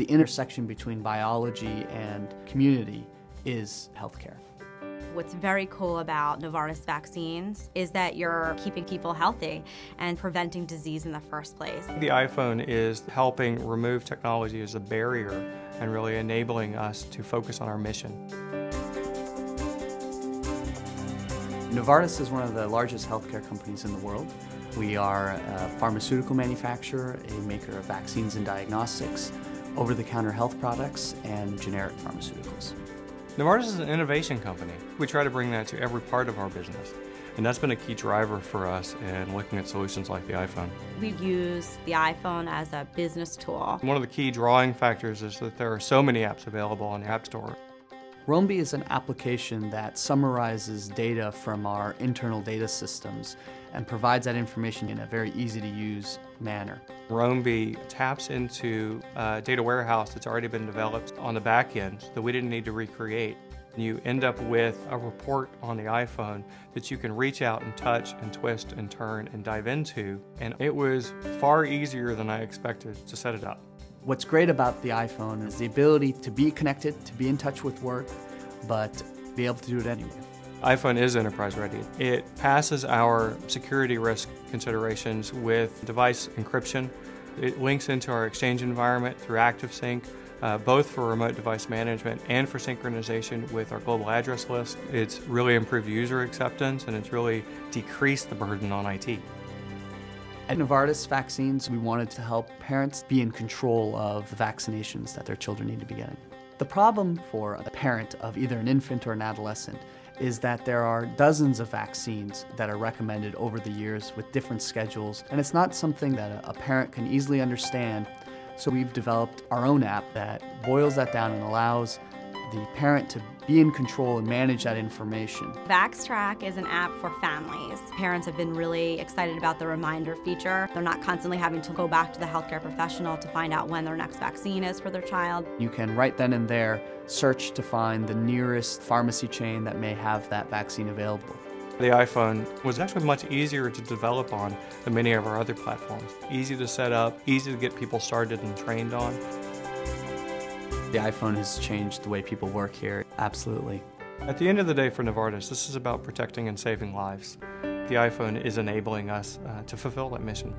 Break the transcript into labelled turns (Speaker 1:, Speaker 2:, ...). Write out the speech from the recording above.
Speaker 1: The intersection between biology and community is healthcare.
Speaker 2: What's very cool about Novartis vaccines is that you're keeping people healthy and preventing disease in the first place.
Speaker 3: The iPhone is helping remove technology as a barrier and really enabling us to focus on our mission.
Speaker 1: Novartis is one of the largest healthcare companies in the world. We are a pharmaceutical manufacturer, a maker of vaccines and diagnostics, over-the-counter health products, and generic pharmaceuticals.
Speaker 3: Novartis is an innovation company. We try to bring that to every part of our business. And that's been a key driver for us in looking at solutions like the iPhone.
Speaker 2: We use the iPhone as a business tool.
Speaker 3: One of the key drawing factors is that there are so many apps available on the App Store.
Speaker 1: Roambi is an application that summarizes data from our internal data systems and provides that information in a very easy to use manner.
Speaker 3: Roambi taps into a data warehouse that's already been developed on the back end that we didn't need to recreate. You end up with a report on the iPhone that you can reach out and touch and twist and turn and dive into. And it was far easier than I expected to set it up.
Speaker 1: What's great about the iPhone is the ability to be connected, to be in touch with work, but be able to do it anywhere.
Speaker 3: iPhone is enterprise ready. It passes our security risk considerations with device encryption. It links into our Exchange environment through ActiveSync, uh, both for remote device management and for synchronization with our global address list. It's really improved user acceptance and it's really decreased the burden on IT.
Speaker 1: At Novartis Vaccines, we wanted to help parents be in control of the vaccinations that their children need to be getting. The problem for a parent of either an infant or an adolescent is that there are dozens of vaccines that are recommended over the years with different schedules, and it's not something that a parent can easily understand. So we've developed our own app that boils that down and allows the parent to be in control and manage that information.
Speaker 2: VaxTrack is an app for families. Parents have been really excited about the reminder feature. They're not constantly having to go back to the healthcare professional to find out when their next vaccine is for their child.
Speaker 1: You can right then and there search to find the nearest pharmacy chain that may have that vaccine available.
Speaker 3: The iPhone was actually much easier to develop on than many of our other platforms. Easy to set up, easy to get people started and trained on.
Speaker 1: The iPhone has changed the way people work here, absolutely.
Speaker 3: At the end of the day for Novartis, this is about protecting and saving lives. The iPhone is enabling us uh, to fulfill that mission.